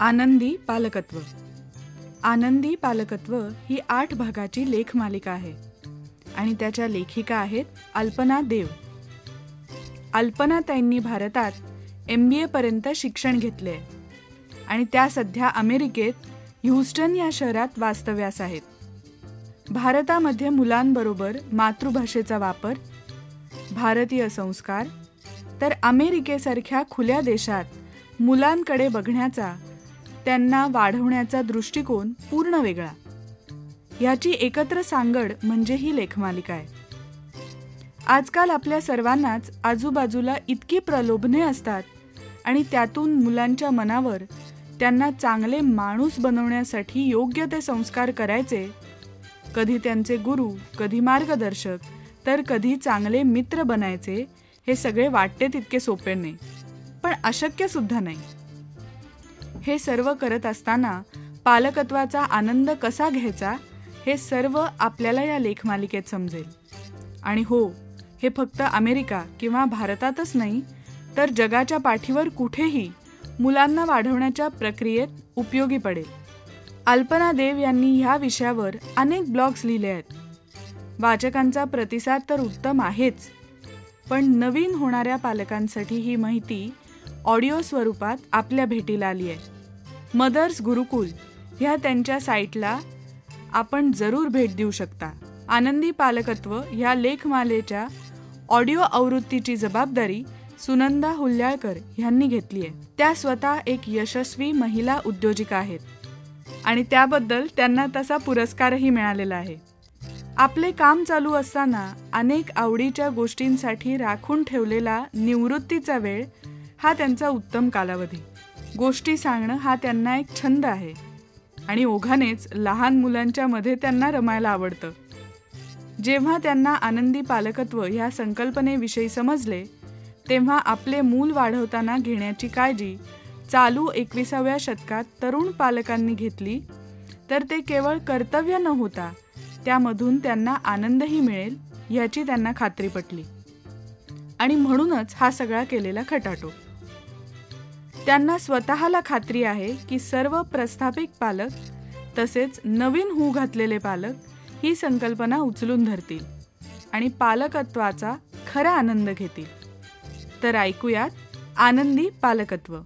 आनंदी पालकत्व. आनंदी पालकत्व ही आठ भागाची लेखमालिका आहे. आणि त्याच्या लेखिका आहेत अल्पना देव. अल्पना ताईंनी भारतात एम बी एपर्यंत शिक्षण घेतले आहे आणि त्या सध्या अमेरिकेत ह्युस्टन या शहरात वास्तव्यास आहेत. भारतामध्ये मुलांबरोबर मातृभाषेचा वापर भारतीय संस्कार तर अमेरिकेसारख्या खुल्या देशात मुलांकडे बघण्याचा त्यांना वाढवण्याचा दृष्टिकोन पूर्ण वेगळा. ह्याची एकत्र सांगड म्हणजे ही लेखमालिका आहे. आजकाल आपल्या सर्वांनाच आजूबाजूला इतकी प्रलोभने असतात आणि त्यातून मुलांच्या मनावर त्यांना चांगले माणूस बनवण्यासाठी योग्य ते संस्कार करायचे कधी त्यांचे गुरु कधी मार्गदर्शक तर कधी चांगले मित्र बनायचे हे सगळे वाटते तितके सोपे नाही. पण अशक्यसुद्धा नाही. हे सर्व करत असताना पालकत्वाचा आनंद कसा घ्यायचा हे सर्व आपल्याला या लेखमालिकेत समजेल. आणि हो हे फक्त अमेरिका किंवा भारतातच नाही तर जगाच्या पाठीवर कुठेही मुलांना वाढवण्याच्या प्रक्रियेत उपयोगी पडेल. अल्पना देव यांनी ह्या विषयावर अनेक ब्लॉग्स लिहिले आहेत. वाचकांचा प्रतिसाद तर उत्तम आहेच पण नवीन होणाऱ्या पालकांसाठी ही माहिती ऑडिओ स्वरूपात आपल्या भेटीला आली आहे. मदर्स गुरुकुल ह्या त्यांच्या साईटला आपण जरूर भेट देऊ शकता. आनंदी पालकत्व ह्या लेखमालेच्या ऑडिओ आवृत्तीची जबाबदारी सुनंदा हुल्याळकर ह्यांनी घेतली आहे. त्या स्वतः एक यशस्वी महिला उद्योजिका आहेत आणि त्याबद्दल त्यांना तसा पुरस्कारही मिळालेला आहे. आपले काम चालू असताना अनेक आवडीच्या गोष्टींसाठी राखून ठेवलेला निवृत्तीचा वेळ हा त्यांचा उत्तम कालावधी. गोष्टी सांगणं हा त्यांना एक छंद आहे. आणि ओघानेच लहान मुलांच्या मध्ये त्यांना रमायला आवडतं. जेव्हा त्यांना आनंदी पालकत्व ह्या संकल्पनेविषयी समजले तेव्हा आपले मूल वाढवताना घेण्याची काळजी चालू एकविसाव्या शतकात तरुण पालकांनी घेतली तर ते केवळ कर्तव्य न होता त्यामधून त्यांना आनंदही मिळेल याची त्यांना खात्री पटली. आणि म्हणूनच हा सगळा केलेला खटाटो. त्यांना स्वतःला खात्री आहे की सर्व प्रस्थापित पालक तसेच नवीन हू घातलेले पालक ही संकल्पना उचलून धरतील आणि पालकत्वाचा खरा आनंद घेतील. तर ऐकूयात आनंदी पालकत्व.